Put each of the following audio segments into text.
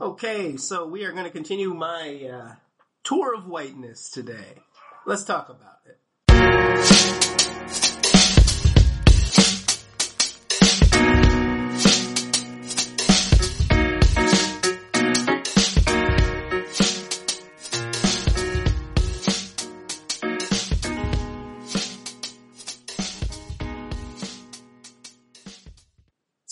Okay, so we are going to continue my uh, tour of whiteness today. Let's talk about it.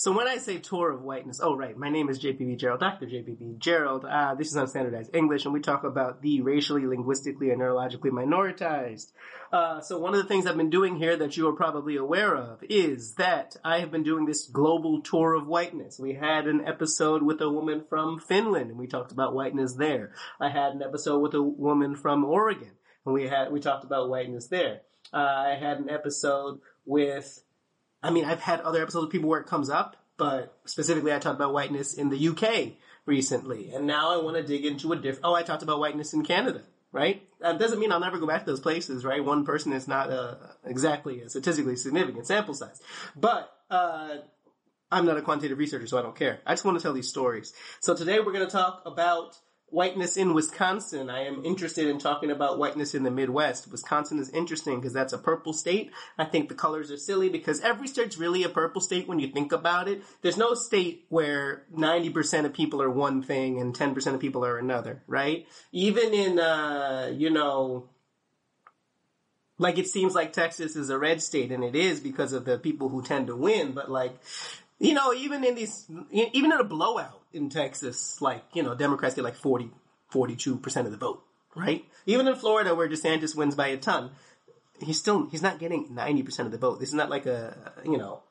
So when I say tour of whiteness, oh right, my name is JPB Gerald, Dr. JPB Gerald. Uh, this is unstandardized English, and we talk about the racially, linguistically, and neurologically minoritized. Uh, so one of the things I've been doing here that you are probably aware of is that I have been doing this global tour of whiteness. We had an episode with a woman from Finland, and we talked about whiteness there. I had an episode with a woman from Oregon, and we had we talked about whiteness there. Uh, I had an episode with I mean, I've had other episodes of people where it comes up, but specifically I talked about whiteness in the UK recently. And now I want to dig into a different, oh, I talked about whiteness in Canada, right? That doesn't mean I'll never go back to those places, right? One person is not uh, exactly a statistically significant sample size. But, uh, I'm not a quantitative researcher, so I don't care. I just want to tell these stories. So today we're going to talk about whiteness in Wisconsin. I am interested in talking about whiteness in the Midwest. Wisconsin is interesting because that's a purple state. I think the colors are silly because every state's really a purple state when you think about it. There's no state where 90% of people are one thing and 10% of people are another, right? Even in, uh, you know, like it seems like Texas is a red state and it is because of the people who tend to win, but like, you know, even in these, even in a blowout in Texas, like, you know, Democrats get like 40, 42% of the vote, right? Even in Florida where DeSantis wins by a ton, he's still, he's not getting 90% of the vote. This is not like a, you know,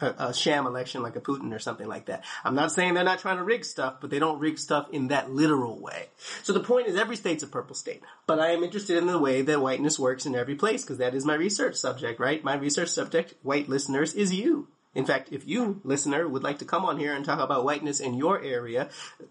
a, a, sham election like a Putin or something like that. I'm not saying they're not trying to rig stuff, but they don't rig stuff in that literal way. So the point is every state's a purple state, but I am interested in the way that whiteness works in every place because that is my research subject, right? My research subject, white listeners, is you. In fact, if you, listener, would like to come on here and talk about whiteness in your area,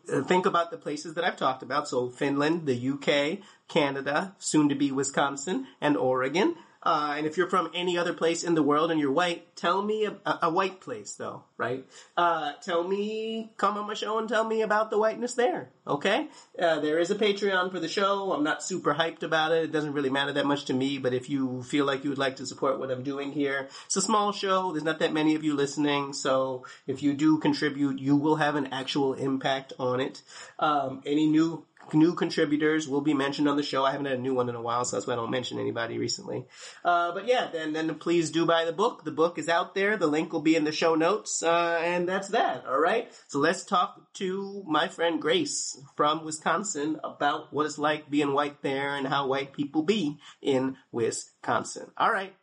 uh, think about the places that I've talked about. So Finland, the UK, Canada, soon to be Wisconsin, and Oregon. Uh, and if you're from any other place in the world and you're white, tell me a, a white place though, right? Uh, tell me, come on my show and tell me about the whiteness there, okay? Uh, there is a Patreon for the show. I'm not super hyped about it. It doesn't really matter that much to me, but if you feel like you would like to support what I'm doing here, it's a small show. There's not that many of you listening, so if you do contribute, you will have an actual impact on it. Um, any new new contributors will be mentioned on the show. I haven't had a new one in a while, so that's why I don't mention anybody recently. Uh, but yeah, then then please do buy the book. The book is out there. The link will be in the show notes, uh, and that's that. All right. So let's talk to my friend Grace from Wisconsin about what it's like being white there and how white people be in Wisconsin. All right.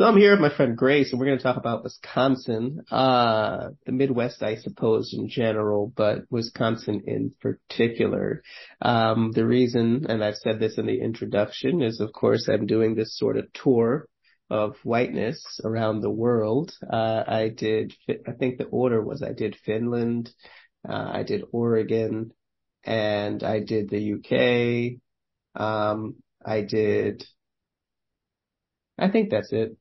So I'm here with my friend Grace, and we're going to talk about Wisconsin, uh, the Midwest, I suppose, in general, but Wisconsin in particular. Um, the reason, and I've said this in the introduction, is of course I'm doing this sort of tour of whiteness around the world. Uh, I did, I think the order was I did Finland, uh, I did Oregon, and I did the UK. Um, I did, I think that's it.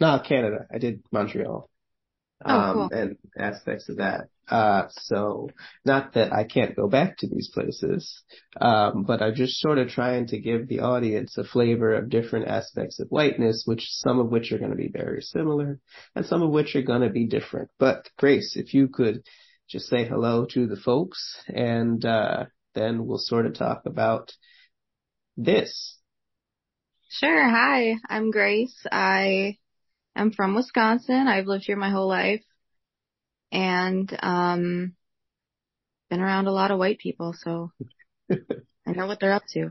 No, Canada. I did Montreal. Oh, Um, cool. and aspects of that. Uh, so not that I can't go back to these places, um, but I'm just sort of trying to give the audience a flavor of different aspects of whiteness, which some of which are going to be very similar and some of which are going to be different. But Grace, if you could just say hello to the folks and, uh, then we'll sort of talk about this. Sure. Hi, I'm Grace. I am from Wisconsin. I've lived here my whole life and um been around a lot of white people, so I know what they're up to.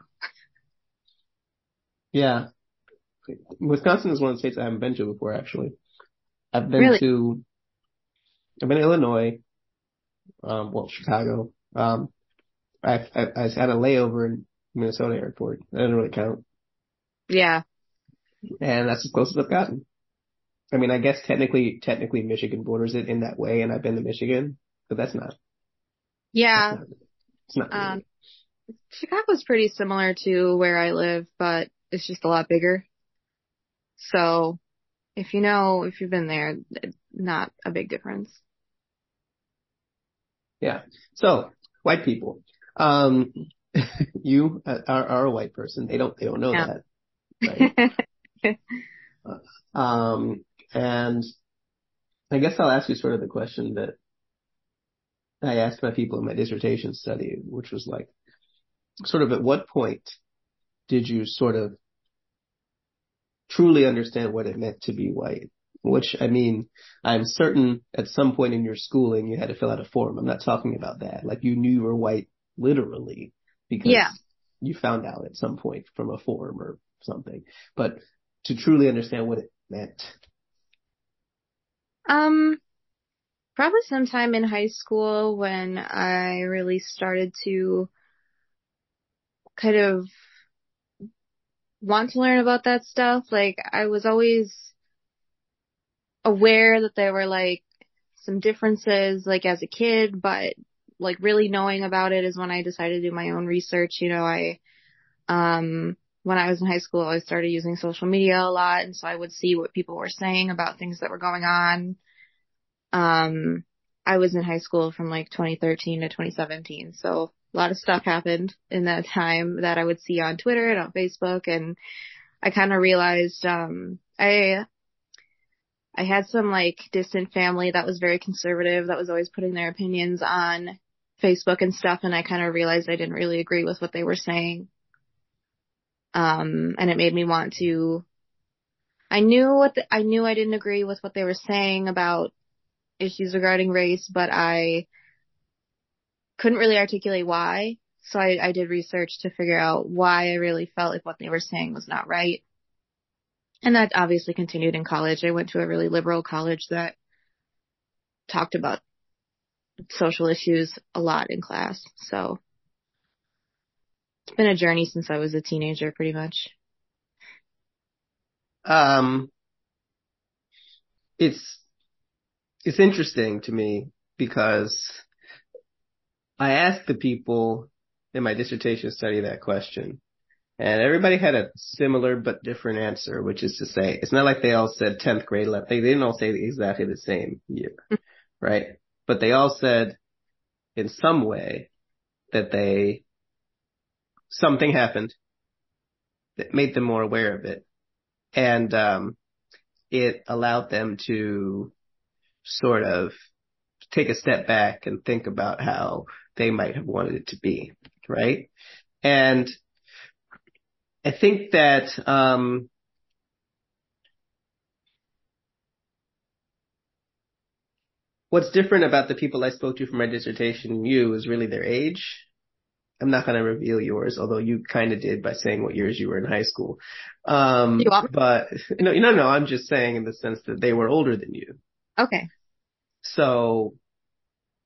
Yeah. Wisconsin is one of the states I haven't been to before, actually. I've been Really? to, I've been to Illinois, um, well, Chicago. Um, I, I, I had a layover in Minnesota airport. That didn't really count. Yeah. And that's as close as I've gotten. I mean, I guess technically, technically Michigan borders it in that way, and I've been to Michigan, but that's not, Yeah. that's not, it's not Um, really. Chicago's pretty similar to where I live, but it's just a lot bigger. So if you know, if you've been there, not a big difference. Yeah. So white people, um, you are, are, a white person. They don't, they don't know yeah. that. Right? um, and I guess I'll ask you sort of the question that I asked my people in my dissertation study, which was like, sort of at what point did you sort of truly understand what it meant to be white? Which, I mean, I'm certain at some point in your schooling you had to fill out a form. I'm not talking about that. Like you knew you were white literally because yeah. you found out at some point from a form or something. But to truly understand what it meant. Um, probably sometime in high school when I really started to kind of want to learn about that stuff. Like I was always aware that there were like some differences like as a kid, but like really knowing about it is when I decided to do my own research. You know, I, um, when I was in high school, I started using social media a lot. And so I would see what people were saying about things that were going on. Um, I was in high school from like 2013 to 2017. So a lot of stuff happened in that time that I would see on Twitter and on Facebook. And I kind of realized, um, I, I had some like distant family that was very conservative that was always putting their opinions on Facebook and stuff. And I kind of realized I didn't really agree with what they were saying. Um, and it made me want to, I knew what the, I knew I didn't agree with what they were saying about issues regarding race, but I couldn't really articulate why. So I, I did research to figure out why I really felt like what they were saying was not right. And that obviously continued in college. I went to a really liberal college that talked about social issues a lot in class. So it's been a journey since I was a teenager pretty much. Um, it's, it's interesting to me because I asked the people in my dissertation study that question. And everybody had a similar but different answer, which is to say, it's not like they all said 10th grade left. They didn't all say exactly the same year, right? But they all said in some way that they, something happened that made them more aware of it. And, um, it allowed them to sort of take a step back and think about how they might have wanted it to be, right? And I think that um, what's different about the people I spoke to for my dissertation and you is really their age. I'm not going to reveal yours, although you kind of did by saying what years you were in high school. Um, but no, no, no, I'm just saying in the sense that they were older than you. Okay. So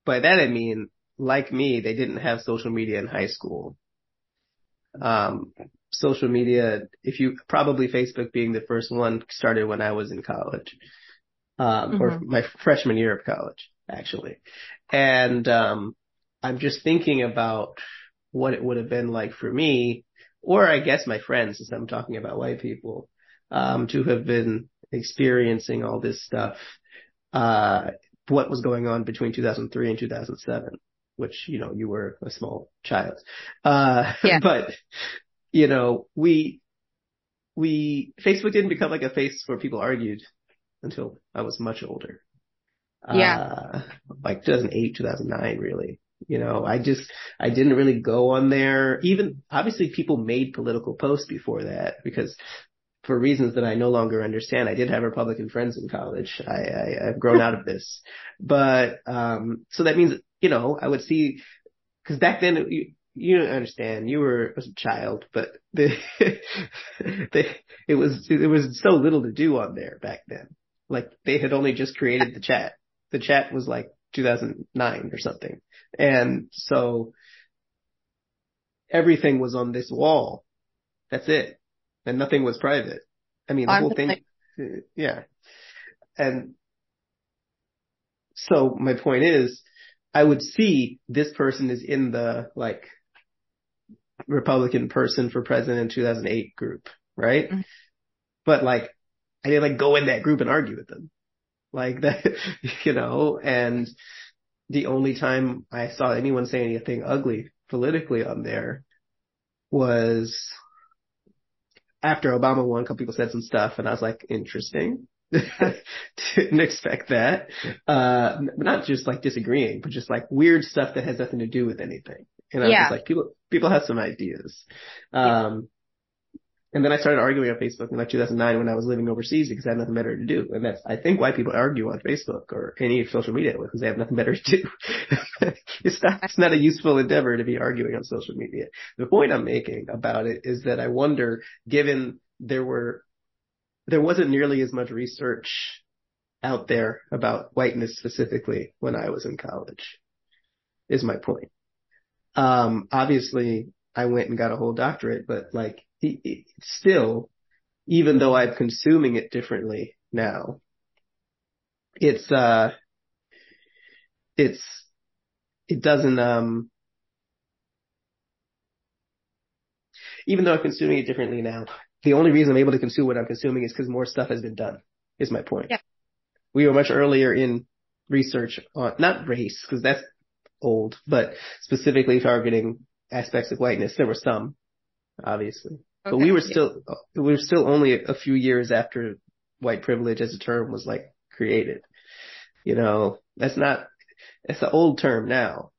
by that I mean, like me, they didn't have social media in high school. Um, social media, if you probably Facebook being the first one started when I was in college, um, mm-hmm. or my freshman year of college, actually. And, um, I'm just thinking about what it would have been like for me, or I guess my friends, since I'm talking about white people, um, to have been experiencing all this stuff, uh, what was going on between 2003 and 2007, which, you know, you were a small child. Uh, yeah. but, you know, we, we, Facebook didn't become like a face where people argued until I was much older. Yeah. Uh, like 2008, 2009, really. You know, I just, I didn't really go on there. Even, obviously people made political posts before that because for reasons that I no longer understand. I did have Republican friends in college. I, I have grown out of this, but um, so that means you know I would see because back then you, you don't understand. You were a child, but the, the it was it was so little to do on there back then. Like they had only just created the chat. The chat was like 2009 or something, and so everything was on this wall. That's it and nothing was private. I mean, the whole thing, like- yeah. And so my point is, I would see this person is in the like Republican person for president in 2008 group, right? Mhm. But like, I didn't like go in that group and argue with them. Like that, you know, and the only time I saw anyone say anything ugly politically on there was after Obama won, a couple people said some stuff and I was like, interesting. Didn't expect that. Uh, not just like disagreeing, but just like weird stuff that has nothing to do with anything. And I was Yeah. like, people, people have some ideas. Um, and then I started arguing on Facebook in like 2009 when I was living overseas because I had nothing better to do. And that's, I think why people argue on Facebook or any social media because they have nothing better to do. it's not, it's not a useful endeavor to be arguing on social media. The point I'm making about it is that I wonder, given there were, there wasn't nearly as much research out there about whiteness specifically when I was in college is my point. Um, obviously I went and got a whole doctorate, but like it, it, still, even though I'm consuming it differently now, it's, uh, it's, it doesn't, um, even though I'm consuming it differently now, the only reason I'm able to consume what I'm consuming is because more stuff has been done, is my point. Yeah. We were much earlier in research on, not race, because that's old, but specifically targeting aspects of whiteness. There were some, obviously, but we were still, we were still only a few years after white privilege as a term was like created. You know, that's not, it's an old term now.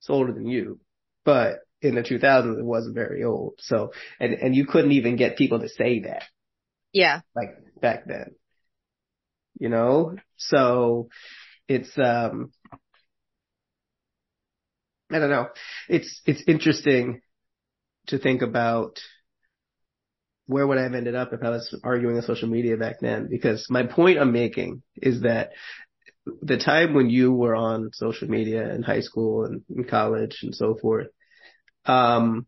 It's older than you, but in the 2000s it wasn't very old. So, and, and you couldn't even get people to say that Yeah. like back then. You know? So it's um I don't know. It's it's interesting to think about where would I have ended up if I was arguing on social media back then because my point I'm making is that the time when you were on social media in high school and in college and so forth um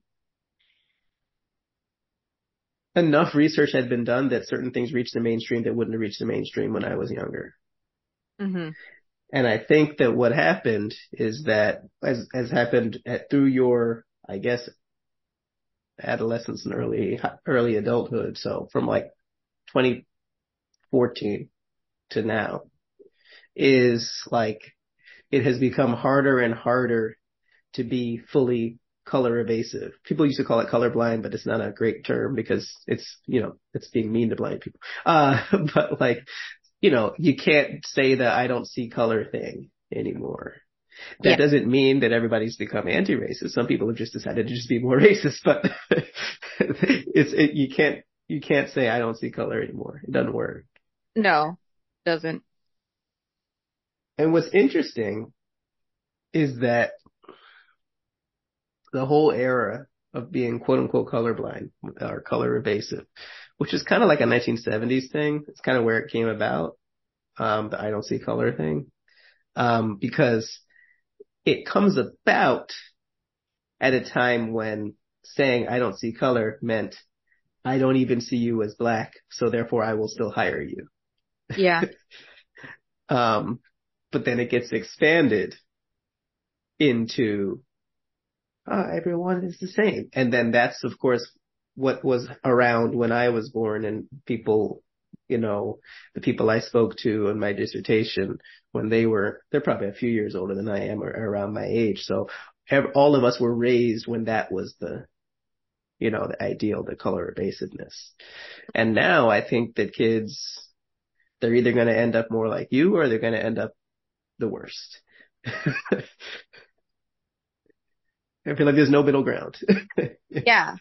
enough research had been done that certain things reached the mainstream that wouldn't have reached the mainstream when I was younger. hmm And I think that what happened is that as has happened at, through your, I guess, adolescence and early early adulthood. So from like 2014 to now is like it has become harder and harder to be fully color evasive. People used to call it colorblind, but it's not a great term because it's, you know, it's being mean to blind people. Uh, but like, you know, you can't say that I don't see color thing anymore. That Yeah. doesn't mean that everybody's become anti-racist. Some people have just decided to just be more racist, but it's, it, you can't, you can't say I don't see color anymore. It doesn't work. No, doesn't. And what's interesting is that the whole era of being quote unquote colorblind or color evasive, which is kind of like a 1970s thing. It's kind of where it came about. Um, the I don't see color thing. Um, because it comes about at a time when saying I don't see color meant I don't even see you as black, so therefore I will still hire you. Yeah. Um, but then it gets expanded into uh, everyone is the same. And then that's of course what was around when I was born and people, you know, the people I spoke to in my dissertation when they were, they're probably a few years older than I am or around my age. So all of us were raised when that was the, you know, the ideal, the color evasiveness. And now I think that kids, they're either going to end up more like you or they're going to end up the worst. I feel like there's no middle ground. Yeah.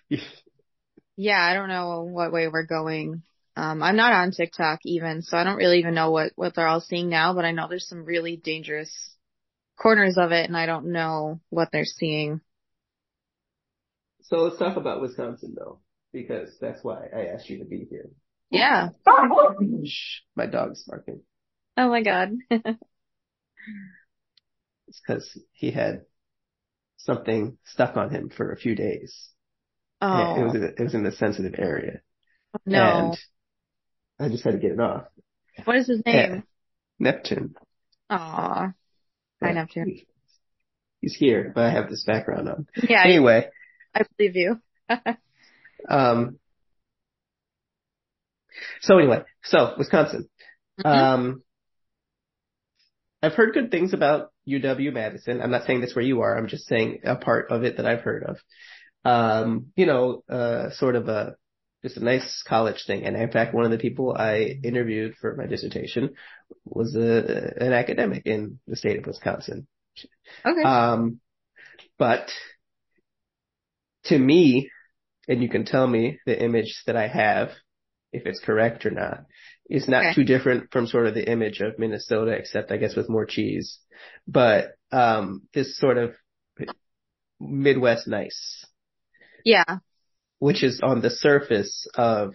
Yeah. I don't know what way we're going. Um, I'm not on TikTok even, so I don't really even know what, what they're all seeing now, but I know there's some really dangerous corners of it and I don't know what they're seeing. so let's talk about Wisconsin though, because that's why I asked you to be here. Yeah. My dog's barking. Oh my God. It's because he had something stuck on him for a few days. And It was Oh, in, it was in a sensitive area. no. And I just had to get it off. What is his name? Neptune. Aw. Hi. Neptune. He's here, but I have this background on. Yeah. Anyway, I believe you. um, so anyway, so Wisconsin. Mm-hmm. Um, I've heard good things about UW Madison. I'm not saying that's where you are. I'm just saying a part of it that I've heard of. Um, you know, uh, sort of a, just a nice college thing. And in fact, one of the people I interviewed for my dissertation was a, an academic in the state of Wisconsin. Okay. Um, but to me, and you can tell me the image that I have, if it's correct or not, is not Okay. too different from sort of the image of Minnesota, except I guess with more cheese. But, um, this sort of Midwest nice, yeah. which is on the surface of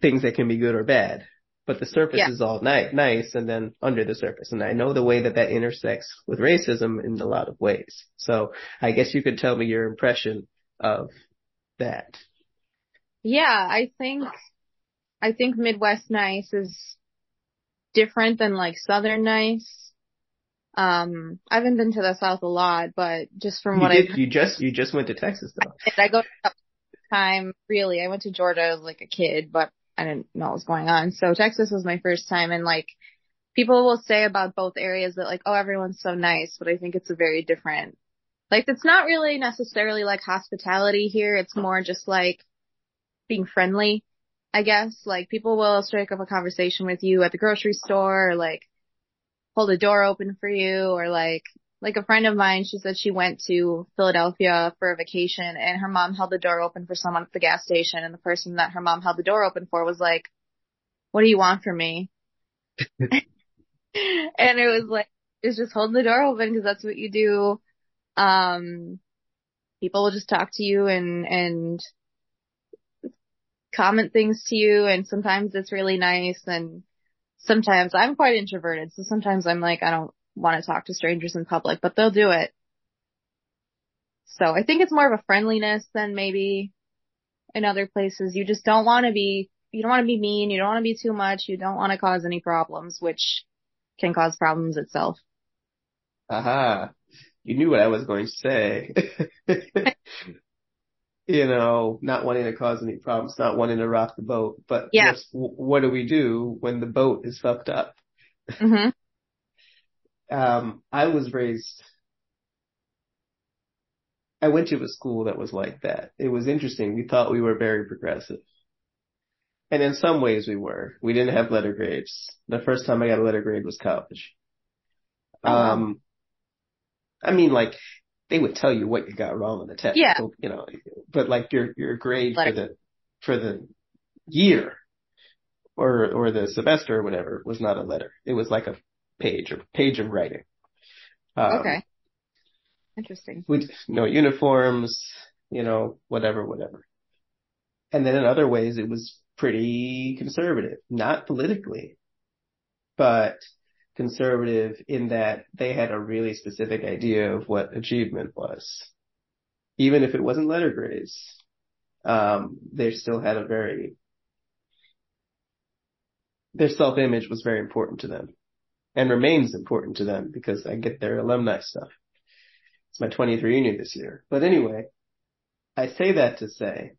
things that can be good or bad. But the surface Yeah. is all ni- nice and then under the surface. And I know the way that that intersects with racism in a lot of ways. So I guess you could tell me your impression of that. Yeah, I think I think Midwest nice is different than like Southern nice. Um, I haven't been to the South a lot, but just from You what I you just, you just went to Texas though. did, I go to time really. I went to Georgia as like a kid, but I didn't know what was going on. So Texas was my first time, and like people will say about both areas that like, oh, everyone's so nice, but I think it's a very different. Like it's not really necessarily like hospitality here. It's more just like being friendly, I guess. Like people will strike up a conversation with you at the grocery store or like hold a door open for you or like like a friend of mine, she said she went to Philadelphia for a vacation and her mom held the door open for someone at the gas station and the person that her mom held the door open for was like, what do you want from me? and it was like, it's just hold the door open because that's what you do. Um, people will just talk to you and, and comment things to you and sometimes it's really nice and sometimes I'm quite introverted. So sometimes I'm like, I don't want to talk to strangers in public, but they'll do it. So I think it's more of a friendliness than maybe in other places. You just don't want to be, you don't want to be mean. You don't want to be too much. You don't want to cause any problems, which can cause problems itself. Aha. You knew what I was going to say. you know, not wanting to cause any problems, not wanting to rock the boat, but Yeah. what do we do when the boat is fucked up? hmm Um, I was raised, I went to a school that was like that. It was interesting. We thought we were very progressive. And in some ways we were. We didn't have letter grades. The first time I got a letter grade was college. Oh. Um, I mean, like, they would tell you what you got wrong on the test. Yeah. So, you know, but like your, your grade for the, for the year or, or the semester or whatever was not a letter. It was like a page, a page of writing. Um, Okay. Interesting. with no uniforms, you know, whatever, whatever. And then in other ways, it was pretty conservative, not politically, but conservative in that they had a really specific idea of what achievement was. Even if it wasn't letter grades, um, they still had a very, their self-image was very important to them and remains important to them because I get their alumni stuff. It's my 20th reunion this year. But anyway, I say that to say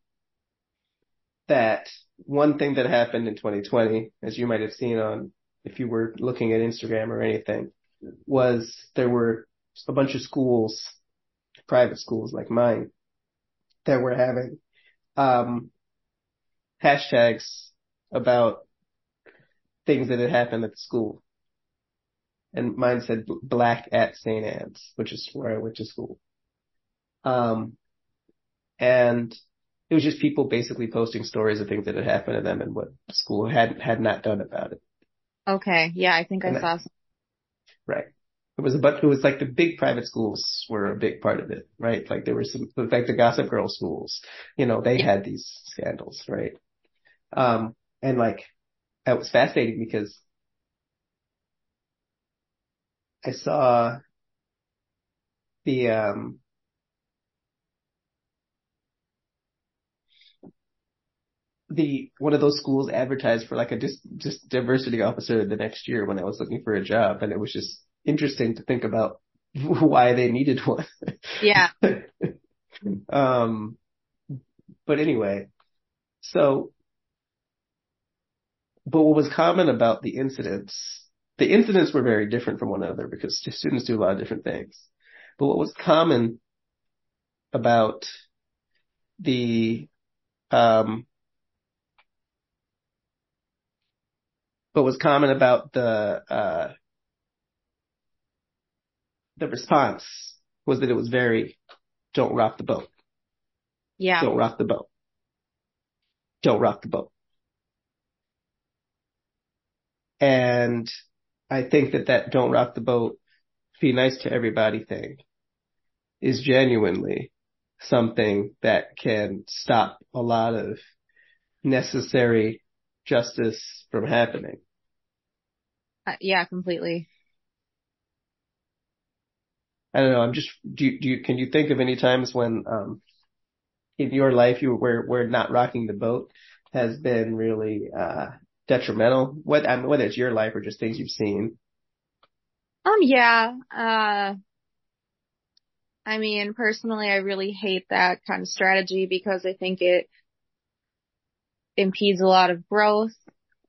that one thing that happened in 2020, as you might have seen on, if you were looking at Instagram or anything, was there were a bunch of schools, private schools like mine, that were having, um, hashtags about things that had happened at the school. And mine said black at St. Anne's, which is where I went to school. Um, and it was just people basically posting stories of things that had happened to them and what school had, had not done about it. Okay. Yeah, I think I And I- saw some. Right. It was a bunch, it was like the big private schools were a big part of it, right? Like there were some, like the Gossip Girl schools, you know, they had these scandals, right? Um, and like, that was fascinating because I saw the, um, the, one of those schools advertised for like a dis, just diversity officer the next year when I was looking for a job. And it was just interesting to think about why they needed one. Yeah. um, but anyway, so, but what was common about the incidents, the incidents were very different from one another because students do a lot of different things. But what was common about the, um, what was common about the, uh, the response was that it was very, don't rock the boat. Yeah. Don't rock the boat. Don't rock the boat. And I think that that don't rock the boat, be nice to everybody thing is genuinely something that can stop a lot of necessary justice from happening. Uh, yeah, completely. I don't know. I'm just, do you, do you, can you think of any times when, um, in your life you where, where not rocking the boat has been really, uh, detrimental? What, I mean, whether it's your life or just things you've seen. Um, yeah, uh, I mean, personally, I really hate that kind of strategy because I think it impedes a lot of growth.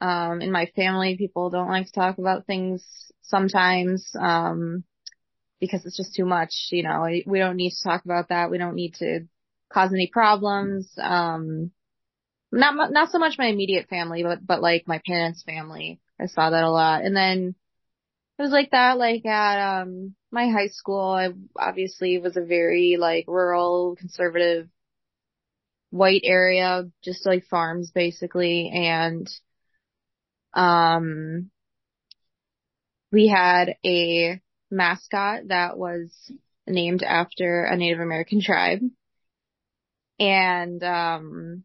Um, in my family, people don't like to talk about things sometimes, um, because it's just too much, you know, we don't need to talk about that. We don't need to cause any problems. Um, not, not so much my immediate family, but, but like my parents' family. I saw that a lot. And then it was like that, like at, um, my high school. I obviously was a very like rural, conservative, white area, just like farms basically. And, um, we had a mascot that was named after a Native American tribe. And, um,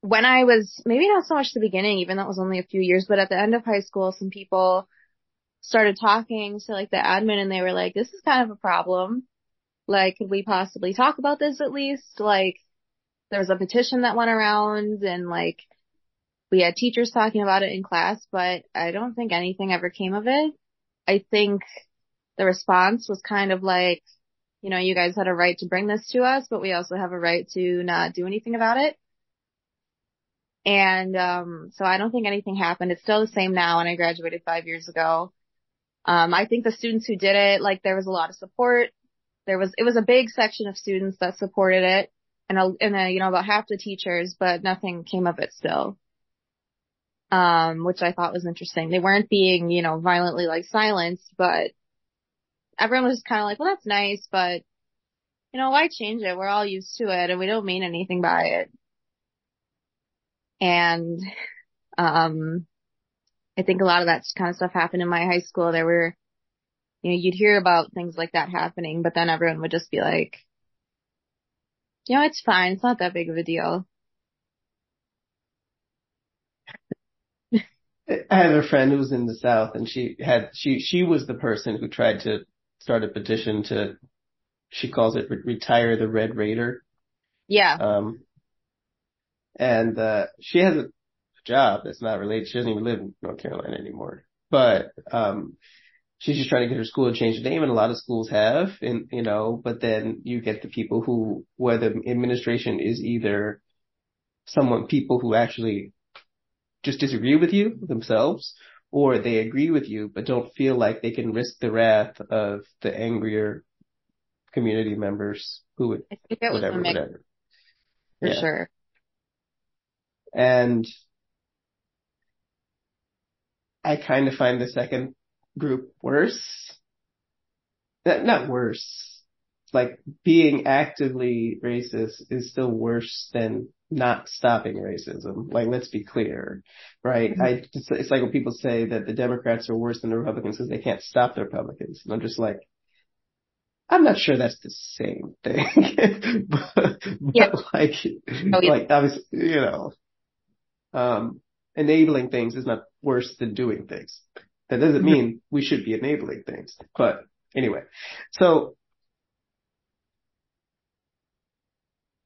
when I was, maybe not so much the beginning, even though it was only a few years, but at the end of high school, some people started talking to like the admin and they were like, this is kind of a problem. Like, could we possibly talk about this at least? Like, there was a petition that went around and like, we had teachers talking about it in class, but I don't think anything ever came of it. I think the response was kind of like, you know, you guys had a right to bring this to us, but we also have a right to not do anything about it. And, um, so I don't think anything happened. It's still the same now and I graduated five years ago. Um, I think the students who did it, like there was a lot of support. There was, it was a big section of students that supported it and, a, and a, you know, about half the teachers, but nothing came of it still um, which I thought was interesting. They weren't being, you know, violently like silenced, but everyone was kind of like, well, that's nice, but you know, why change it? We're all used to it and we don't mean anything by it. And, um, I think a lot of that kind of stuff happened in my high school. There were, you know, you'd hear about things like that happening, but then everyone would just be like, you know, it's fine. It's not that big of a deal. I had a friend who was in the South and she had, she, she was the person who tried to start a petition to, she calls it re- retire the Red Raider. Yeah. Um, and, uh, she has a job that's not related. She doesn't even live in North Carolina anymore, but, um, she's just trying to get her school to change the name and a lot of schools have and, you know, but then you get the people who, where the administration is either someone, people who actually just disagree with you themselves, or they agree with you but don't feel like they can risk the wrath of the angrier community members who would I think it whatever, whatever. for Yeah. sure. And I kind of find the second group worse. Not, not worse. Like being actively racist is still worse than not stopping racism. Like, let's be clear, right? Mhm. I, it's, it's like when people say that the Democrats are worse than the Republicans because they can't stop the Republicans. And I'm just like, I'm not sure that's the same thing. but, but Yeah. like, Oh, yeah. like obviously, you know, um, enabling things is not worse than doing things. That doesn't mean we should be enabling things. But anyway, so,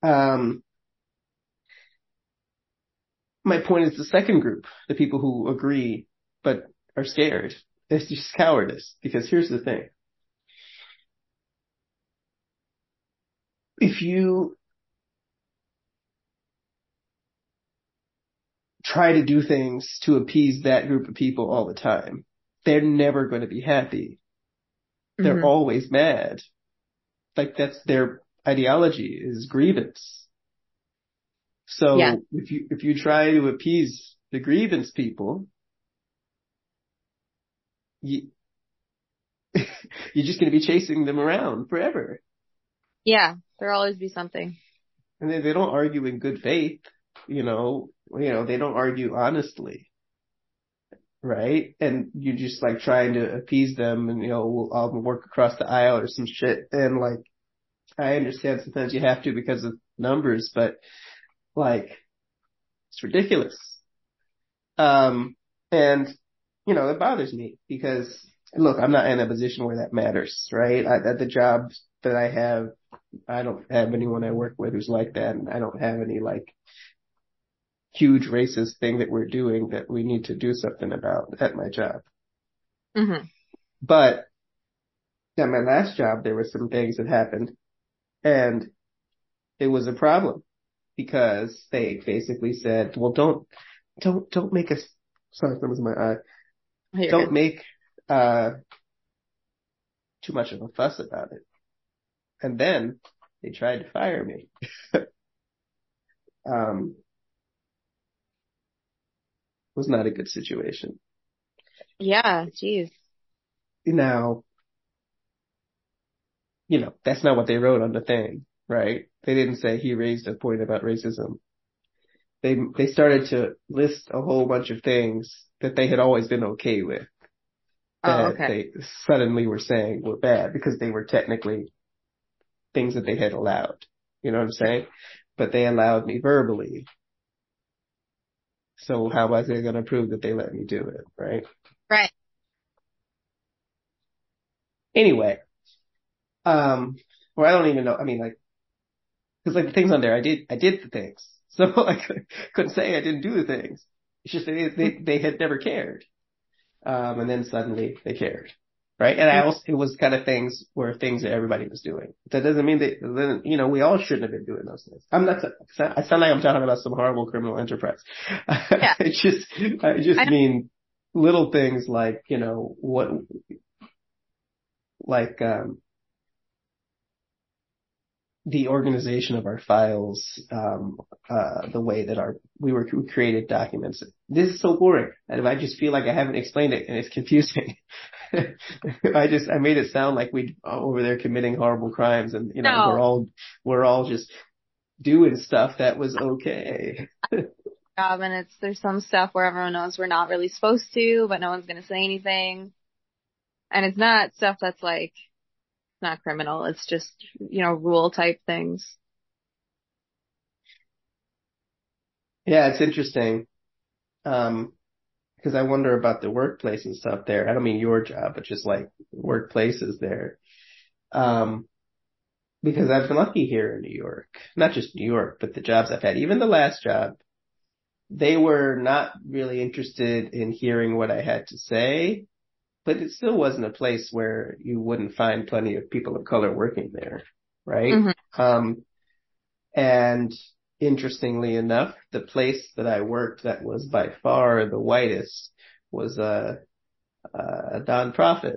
um, my point is the second group, the people who agree but are scared. It's just cowardice because here's the thing. if you try to do things to appease that group of people all the time, they're never going to be happy. They're Mhm. always mad. Like that's their ideology is grievance. So Yeah. if you, if you try to appease the grievance people, you, you're just going to be chasing them around forever. Yeah, there'll always be something. And they, they don't argue in good faith, you know, you know, they don't argue honestly. Right? And you're just like trying to appease them and, you know, we'll all work across the aisle or some shit. And like, I understand sometimes you have to because of numbers, but like, it's ridiculous. Um, and, you know, it bothers me because look, I'm not in a position where that matters, right? I, at the job that I have, I don't have anyone I work with who's like that and I don't have any like huge racist thing that we're doing that we need to do something about at my job. hmm But at my last job, there were some things that happened and it was a problem because they basically said, well, don't, don't, don't make us, sorry, that was my eye. Don't make, uh, too much of a fuss about it. And then they tried to fire me. um, was not a good situation. Yeah, jeez. Now, you know, that's not what they wrote on the thing, right? They didn't say he raised a point about racism. They, they started to list a whole bunch of things that they had always been okay with. Oh, That okay. they suddenly were saying were bad because they were technically things that they had allowed. You know what I'm saying? But they allowed me verbally. So how was they going to prove that they let me do it, right? Right. Anyway, um, or I don't even know. I mean, like, because like the things on there, I did, I did the things, so I cou- couldn't say I didn't do the things. It's just they they they had never cared, um, and then suddenly they cared, right? And I also it was kind of things where things that everybody was doing. That doesn't mean that then you know we all shouldn't have been doing those things. I'm not. I sound like I'm talking about some horrible criminal enterprise. Yeah. I just I just I mean little things like you know what like um the organization of our files, um, uh, the way that our, we were, we created documents. This is so boring. And I just feel like I haven't explained it and it's confusing. I just, I made it sound like we over there committing horrible crimes and, you know, No. we're all, we're all just doing stuff that was okay. Job and it's there's some stuff where everyone knows we're not really supposed to, but no one's gonna say anything. And it's not stuff that's like not criminal. It's just you know rule type things. Yeah, it's interesting. Um, because I wonder about the workplace and stuff there. I don't mean your job, but just like workplaces there. Um, because I've been lucky here in New York, not just New York, but the jobs I've had, even the last job, they were not really interested in hearing what I had to say, but it still wasn't a place where you wouldn't find plenty of people of color working there, right? Mhm. Um, and interestingly enough, the place that I worked that was by far the whitest was a, a nonprofit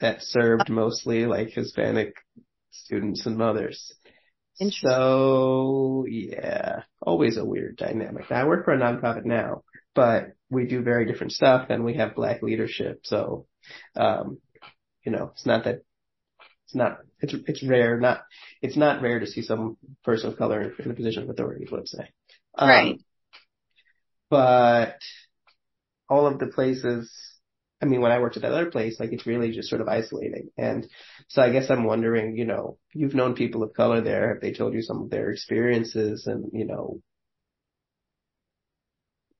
that served mostly like Hispanic students and mothers. So yeah, always a weird dynamic. I work for a nonprofit now, but we do very different stuff and we have black leadership. So, um, you know, it's not that it's not, it's, it's rare, not, it's not rare to see some person of color in a position of authority, is what I'm saying. Um, Right. But all of the places, I mean, when I worked at that other place, like it's really just sort of isolating. And so I guess I'm wondering, you know, you've known people of color there. Have they told you some of their experiences and, you know,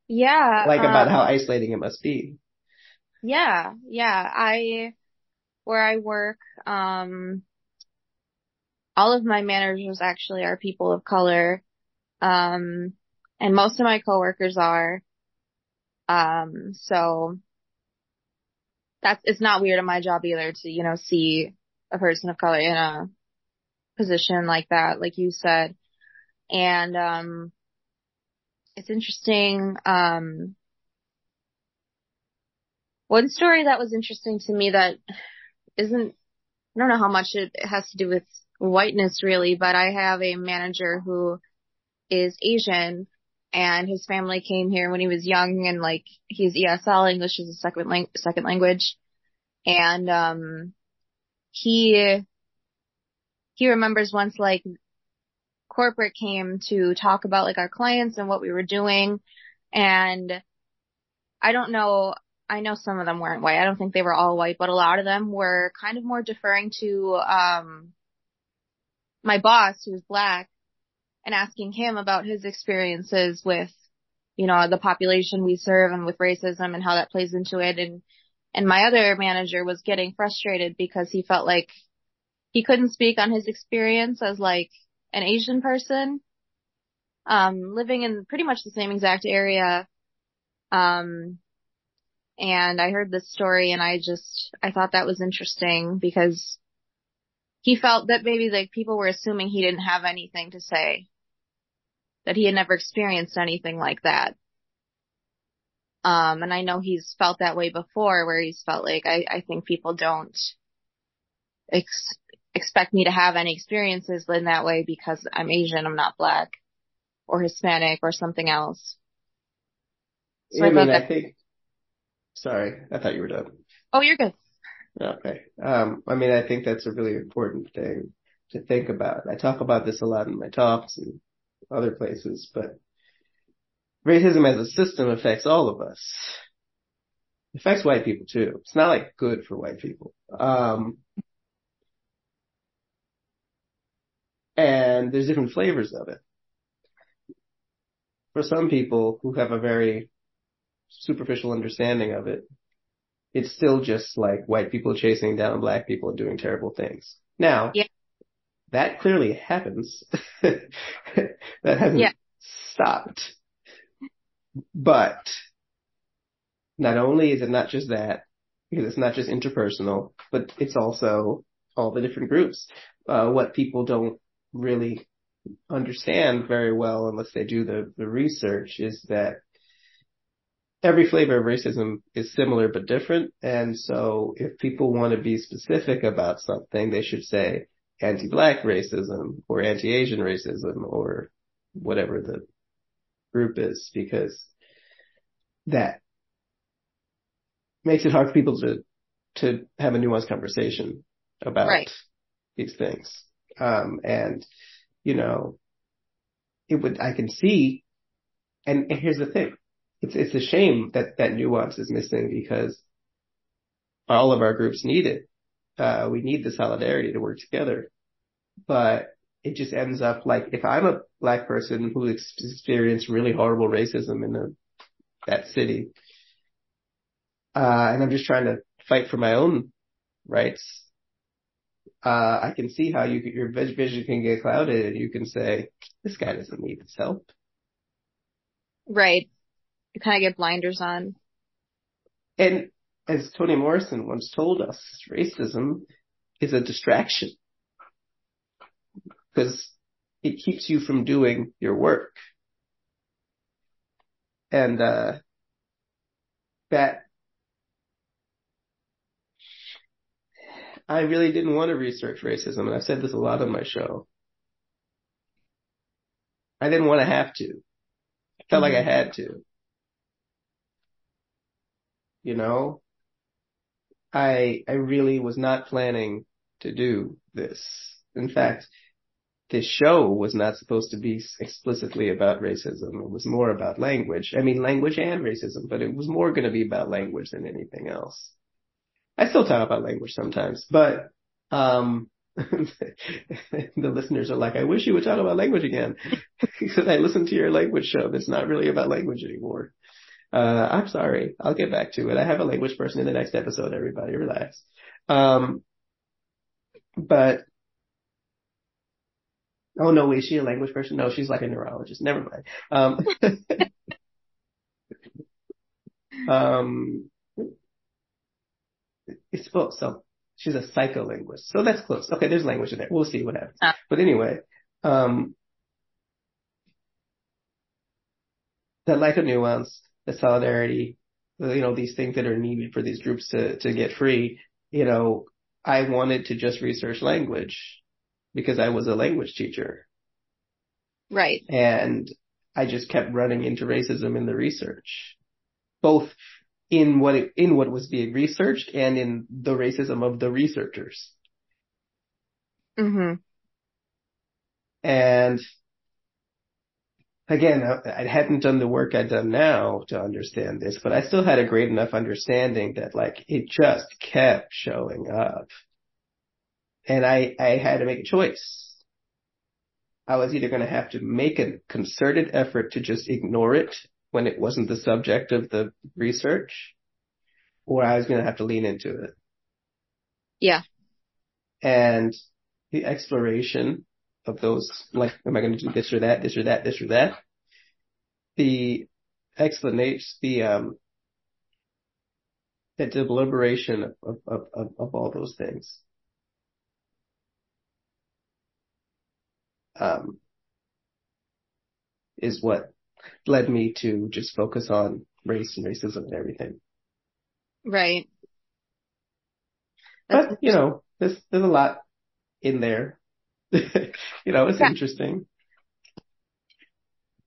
Yeah. like about um, how isolating it must be? Yeah, yeah. I, where I work, um, all of my managers actually are people of color. Um, and most of my coworkers are. Um, so that's, it's not weird in my job either to, you know, see a person of color in a, position like that, like you said. And, um, it's interesting, um, one story that was interesting to me that isn't, I don't know how much it has to do with whiteness really, but I have a manager who is Asian and his family came here when he was young and like he's ESL English is a second lang- second language. And um he he remembers once like corporate came to talk about like our clients and what we were doing. And I don't know I know some of them weren't white. I don't think they were all white, but a lot of them were kind of more deferring to um my boss who was black and asking him about his experiences with, you know, the population we serve and with racism and how that plays into it. And, and my other manager was getting frustrated because he felt like he couldn't speak on his experience as like an Asian person, um, living in pretty much the same exact area. Um, and I heard this story and I just, I thought that was interesting because he felt that maybe like people were assuming he didn't have anything to say that he had never experienced anything like that. Um, and I know he's felt that way before where he's felt like I, I think people don't ex- expect me to have any experiences in that way because I'm Asian, I'm not black or Hispanic or something else. So I, I mean, that- I think, sorry, I thought you were done. Oh, you're good. Okay. Um, I mean, I think that's a really important thing to think about. I talk about this a lot in my talks and other places, but racism as a system affects all of us. It affects white people too. It's not like good for white people. Um, and there's different flavors of it. For some people who have a very superficial understanding of it, it's still just like white people chasing down black people and doing terrible things. Now, yeah that clearly happens. that hasn't yeah. stopped. But not only is it not just that, because it's not just interpersonal, but it's also all the different groups. Uh, what people don't really understand very well unless they do the, the research is that every flavor of racism is similar but different. And so if people want to be specific about something, they should say, anti-black racism or anti-Asian racism or whatever the group is because that makes it hard for people to to have a nuanced conversation about right. these things. Um, and you know, it would I can see, and, and here's the thing, it's it's a shame that that nuance is missing because all of our groups need it. Uh, we need the solidarity to work together but it just ends up like if I'm a black person who experienced really horrible racism in a, that city, uh, and I'm just trying to fight for my own rights, uh, I can see how you, your vision can get clouded and you can say, this guy doesn't need this help. Right. You kind of get blinders on. And as Toni Morrison once told us, racism is a distraction because it keeps you from doing your work. And, uh, that I really didn't want to research racism, and I've said this a lot on my show. I didn't want to have to. I felt mm-hmm. like I had to. You know? I, I really was not planning to do this. In fact, this show was not supposed to be explicitly about racism. It was more about language. I mean, language and racism, but it was more going to be about language than anything else. I still talk about language sometimes, but, um, the listeners are like, I wish you would talk about language again. because I listened to your language show that's not really about language anymore. Uh, I'm sorry. I'll get back to it. I have a language person in the next episode, everybody. Relax. Um, but Oh no, is she a language person? No, she's like a neurologist. Never mind. Um, um, it's well, so she's a psycholinguist. So that's close. Okay, there's language in there. We'll see what happens. Uh. But anyway, um, that lack of nuance, the solidarity, you know, these things that are needed for these groups to, to get free, you know, I wanted to just research language because I was a language teacher Right. and I just kept running into racism in the research, both in what it, in what was being researched and in the racism of the researchers. Mm-hmm. And again, I, I hadn't done the work I'd done now to understand this, but I still had a great enough understanding that like it just kept showing up. And I, I had to make a choice. I was either going to have to make a concerted effort to just ignore it when it wasn't the subject of the research, or I was going to have to lean into it. Yeah. And the exploration of those, like, am I going to do this or that, this or that, this or that? The explanation, the, um, the deliberation of, of, of, of all those things. Um, is what led me to just focus on race and racism and everything. Right. That's But, you know, there's, there's a lot in there. you know, it's Yeah. interesting.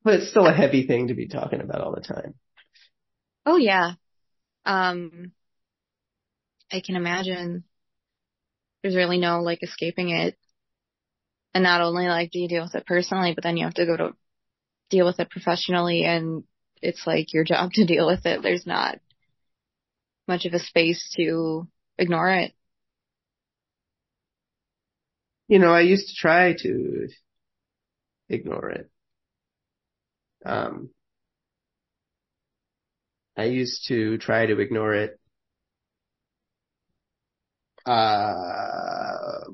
But it's still a heavy thing to be talking about all the time. Oh yeah. Um, I can imagine there's really no like escaping it. And not only like do you deal with it personally, but then you have to go to deal with it professionally and it's like your job to deal with it. There's not much of a space to ignore it. You know, I used to try to ignore it. Um, I used to try to ignore it. Uh,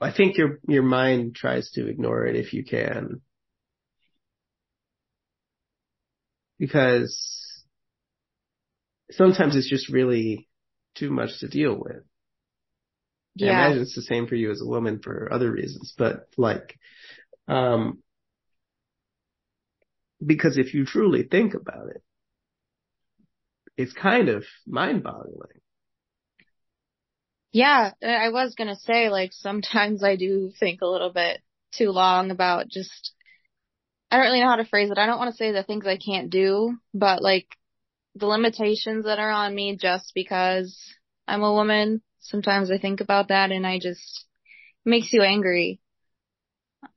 I think your, your mind tries to ignore it if you can. Because sometimes it's just really too much to deal with. I Yeah. imagine it's the same for you as a woman for other reasons, but like, um, because if you truly think about it, it's kind of mind boggling. Yeah, I I was gonna say like sometimes I do think a little bit too long about just I don't really know how to phrase it. I don't want to say the things I can't do, but like the limitations that are on me just because I'm a woman. Sometimes I think about that and I just it makes you angry.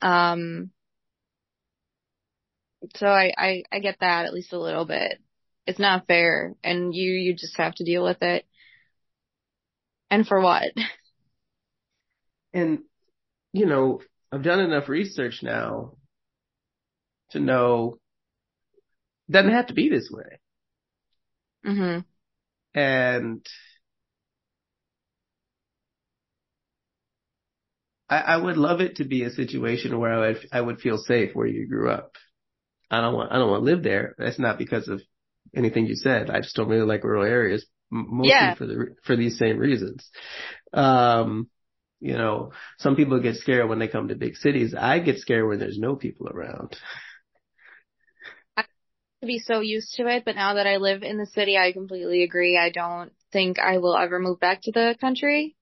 Um so I, I I get that at least a little bit. It's not fair and you you just have to deal with it. And for what? And, you know, I've done enough research now to know it doesn't have to be this way. Mhm. And I, I would love it to be a situation where I would, I would feel safe where you grew up. I don't want, I don't want to live there. That's not because of anything you said. I just don't really like rural areas, mostly Yeah. for the, for these same reasons. Um, you know, some people get scared when they come to big cities. I get scared when there's no people around. I to be so used to it, but now that I live in the city, I completely agree. I don't think I will ever move back to the country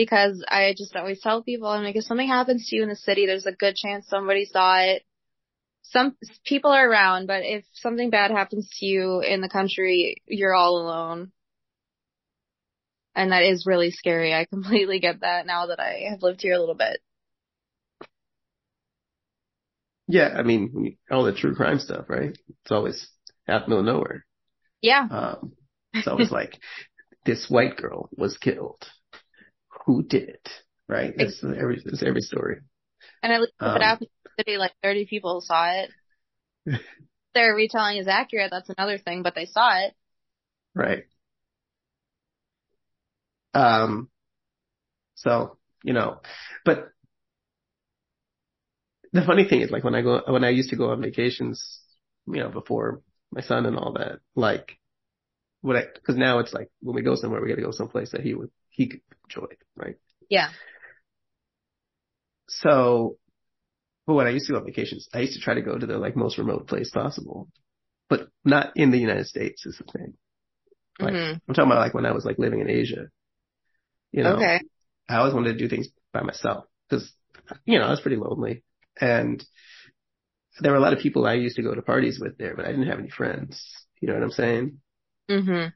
because I just always tell people, I'm like, if something happens to you in the city, there's a good chance somebody saw it. Some people are around, but if something bad happens to you in the country, you're all alone. And that is really scary. I completely get that now that I have lived here a little bit. Yeah. I mean, all the true crime stuff, right? It's always out in the middle of nowhere. Yeah. Um, it's always like this white girl was killed. Who did it? Right? That's every, that's every story. And at least if Um, it happens in the like 30 people saw it. Their retelling is accurate, that's another thing, but they saw it. Right. Um, so, you know, but the funny thing is like when I go, when I used to go on vacations, you know, before my son and all that, like, what I, cause now it's like when we go somewhere, we gotta go someplace that he would he could enjoy, right? Yeah. So, but when I used to go on vacations, I used to try to go to the like most remote place possible, but not in the United States is the thing. Like, hmm I'm talking about like when I was like living in Asia, you know, Okay. I always wanted to do things by myself because, you know, I was pretty lonely and there were a lot of people I used to go to parties with there, but I didn't have any friends. You know what I'm saying? hmm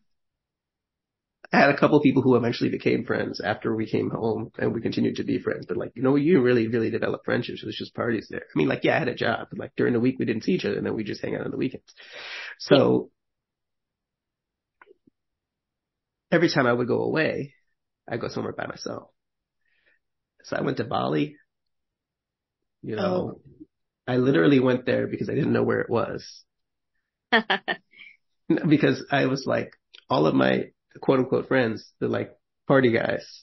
I had a couple people who eventually became friends after we came home and we continued to be friends. But like, you know, you really, really develop friendships. It was just parties there. I mean, like, yeah, I had a job, but like during the week we didn't see each other and then we just hang out on the weekends. So every time I would go away, I go somewhere by myself. So I went to Bali. You know, oh. I literally went there because I didn't know where it was. because I was like, all of my quote unquote friends, the like party guys,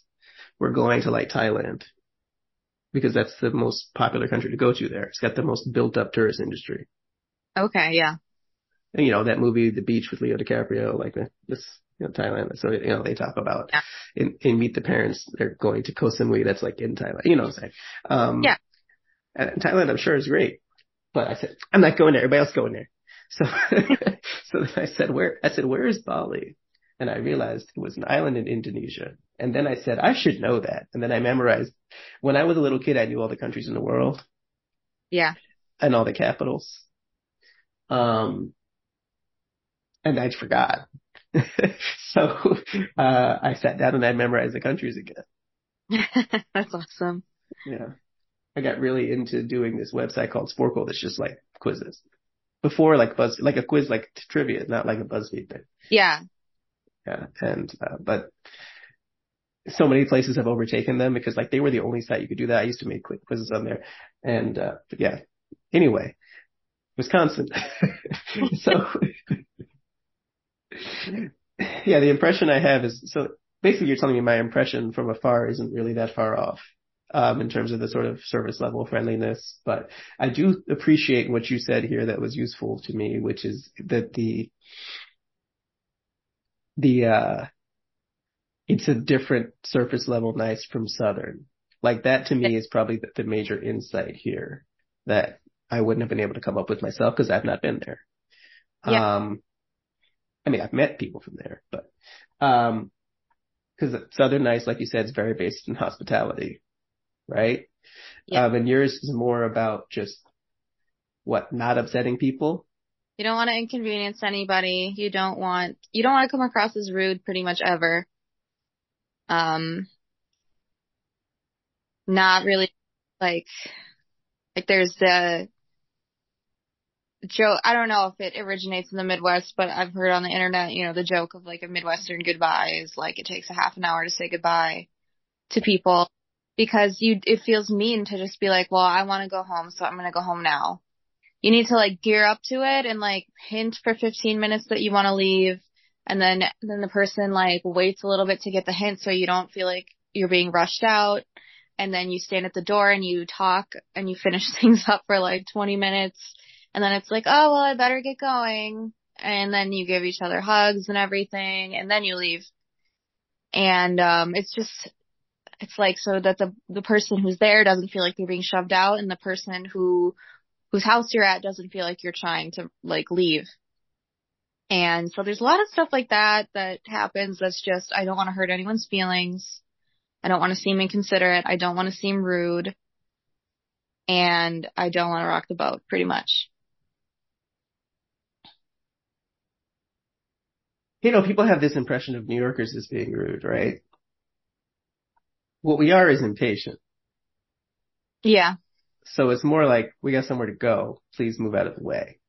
were going to like Thailand because that's the most popular country to go to there. It's got the most built up tourist industry. okay. Yeah. And you know, that movie, The Beach with Leo DiCaprio, like this, you know, Thailand. So, you know, they talk about Yeah. in, in Meet the Parents, they're going to Koh Samui. That's like in Thailand. You know what I'm saying? Um, Yeah. And Thailand, I'm sure is great. But I said, I'm not going there. Everybody else going there. So, so then I said, where, I said, where is Bali? And I realized it was an island in Indonesia. And then I said, I should know that. And then I memorized, when I was a little kid, I knew all the countries in the world Yeah. and all the capitals. Um, and I forgot. so, uh, I sat down and I memorized the countries again. That's awesome. Yeah. I got really into doing this website called Sporcle that's just like quizzes. Before like buzz, like a quiz, like trivia, not like a BuzzFeed thing. Yeah. Yeah. And, uh, but so many places have overtaken them because like they were the only site you could do that. I used to make quick quizzes on there. And, uh, but yeah. Anyway, Wisconsin. so yeah, the impression I have is, so basically you're telling me my impression from afar isn't really that far off. Um, in terms of the sort of service level friendliness, but I do appreciate what you said here that was useful to me, which is that the, the, uh, it's a different surface level nice from Southern. Like that to me is probably the, the major insight here that I wouldn't have been able to come up with myself because I've not been there. Yeah. Um, I mean, I've met people from there, but, um, cause Southern Nice, like you said, is very based in hospitality, right? Yeah. Um, and yours is more about just what, not upsetting people. You don't want to inconvenience anybody. You don't want, you don't want to come across as rude pretty much ever. Um, not really like, like there's the joke, I don't know if it originates in the Midwest, but I've heard on the internet, you know, the joke of like a Midwestern goodbye is like it takes a half an hour to say goodbye to people because you, it feels mean to just be like, well, I want to go home, so I'm going to go home now. You need to like gear up to it and like hint for 15 minutes that you want to leave. And then, then the person like waits a little bit to get the hint so you don't feel like you're being rushed out. And then you stand at the door and you talk and you finish things up for like 20 minutes. And then it's like, oh, well, I better get going. And then you give each other hugs and everything and then you leave. And, um, it's just, it's like so that the, the person who's there doesn't feel like they're being shoved out and the person who, whose house you're at doesn't feel like you're trying to like leave. And so there's a lot of stuff like that that happens that's just, I don't want to hurt anyone's feelings. I don't want to seem inconsiderate. I don't want to seem rude. And I don't want to rock the boat pretty much. You know, people have this impression of New Yorkers as being rude, right? What we are is impatient. Yeah. So it's more like, we got somewhere to go. Please move out of the way.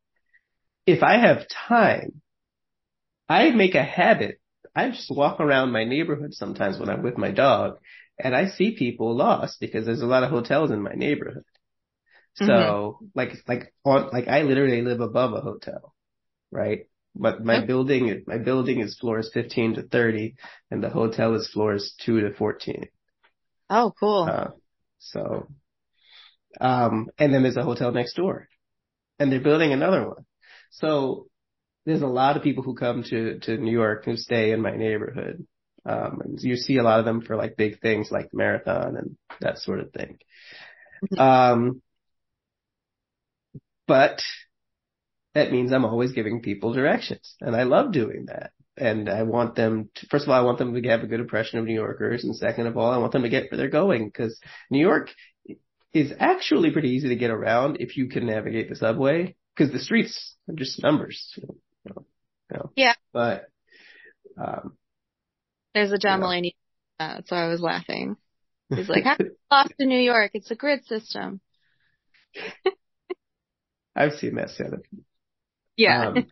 If I have time, I make a habit. I just walk around my neighborhood sometimes when I'm with my dog and I see people lost because there's a lot of hotels in my neighborhood. So like, like on, like I literally live above a hotel, right? But my Yep. building, my building is floors 15 to 30 and the hotel is floors 2 to 14. Oh, cool. Uh, so, um, and then there's a hotel next door and they're building another one. So there's a lot of people who come to, to New York who stay in my neighborhood. Um, and you see a lot of them for like big things like the marathon and that sort of thing. Mm-hmm. Um, but that means I'm always giving people directions and I love doing that. And I want them to, first of all, I want them to have a good impression of New Yorkers. And second of all, I want them to get where they're going because New York is actually pretty easy to get around if you can navigate the subway because the streets are just numbers. You know, you know. Yeah. But, um, there's a John yeah. Mulaney, uh, so I was laughing. He's like, how lost in New York? It's a grid system. I've seen that set Yeah. Um,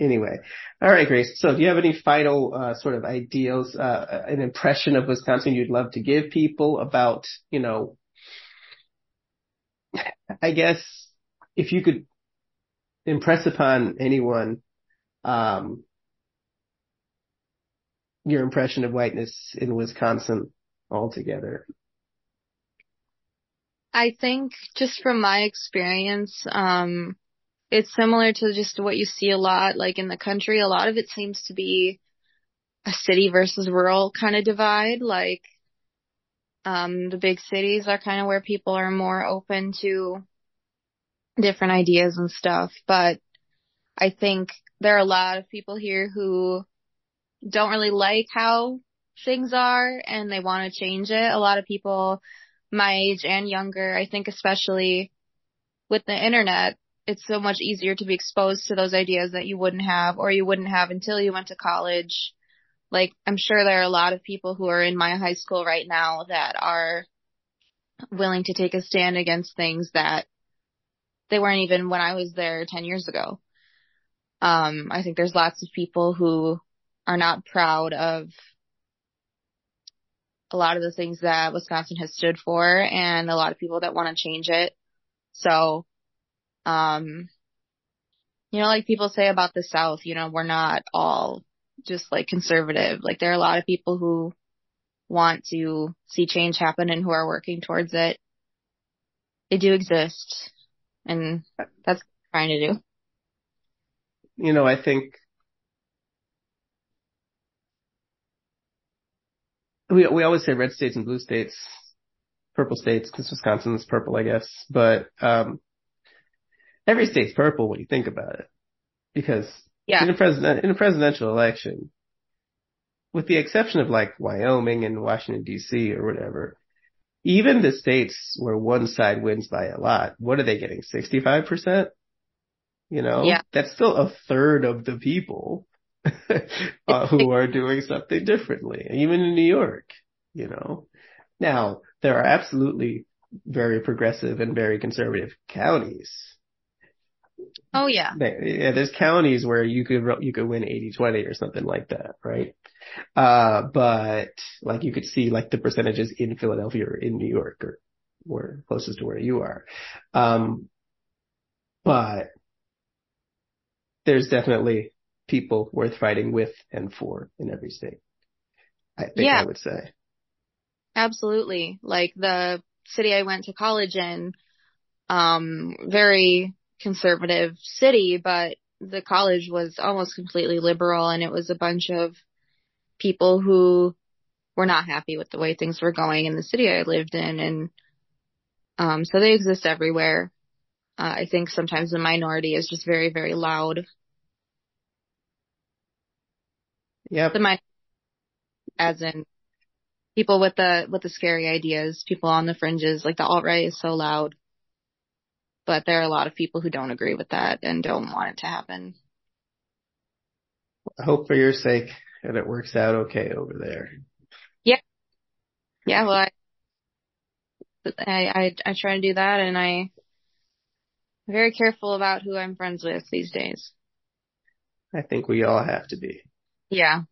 anyway, all right, Grace. So, do you have any final uh, sort of ideals, uh, an impression of Wisconsin you'd love to give people about, you know, I guess if you could impress upon anyone, um, your impression of whiteness in Wisconsin altogether? I think just from my experience, um, it's similar to just what you see a lot, like in the country. A lot of it seems to be a city versus rural kind of divide. Like, um, the big cities are kind of where people are more open to different ideas and stuff. But I think there are a lot of people here who don't really like how things are and they want to change it. A lot of people my age and younger, I think especially with the internet, it's so much easier to be exposed to those ideas that you wouldn't have or you wouldn't have until you went to college. Like, I'm sure there are a lot of people who are in my high school right now that are willing to take a stand against things that they weren't even when I was there 10 years ago. Um, I think there's lots of people who are not proud of a lot of the things that Wisconsin has stood for and a lot of people that want to change it. So, um, you know, like people say about the South, you know, we're not all just like conservative. Like there are a lot of people who want to see change happen and who are working towards it. They do exist and that's trying to do. You know, I think we we always say red states and blue states, purple states because Wisconsin's purple, I guess. But um, every state's purple when you think about it, because yeah. in a president in a presidential election, with the exception of like Wyoming and Washington D.C. or whatever, even the states where one side wins by a lot, what are they getting? Sixty five percent. You know, yeah. that's still a third of the people uh, who are doing something differently, even in New York, you know. Now, there are absolutely very progressive and very conservative counties. Oh yeah. Yeah, there's counties where you could you could win 80-20 or something like that, right? Uh, but like you could see like the percentages in Philadelphia or in New York or or closest to where you are. Um, but there's definitely people worth fighting with and for in every state. I think yeah. I would say. Absolutely. Like the city I went to college in, um, very conservative city, but the college was almost completely liberal and it was a bunch of people who were not happy with the way things were going in the city I lived in. And, um, so they exist everywhere. Uh, I think sometimes the minority is just very, very loud Yep. The mind, as in people with the with the scary ideas, people on the fringes, like the alt right is so loud. But there are a lot of people who don't agree with that and don't want it to happen. I hope for your sake that it works out okay over there. Yeah. Yeah, well I I I, I try to do that and I am very careful about who I'm friends with these days. I think we all have to be. Yeah.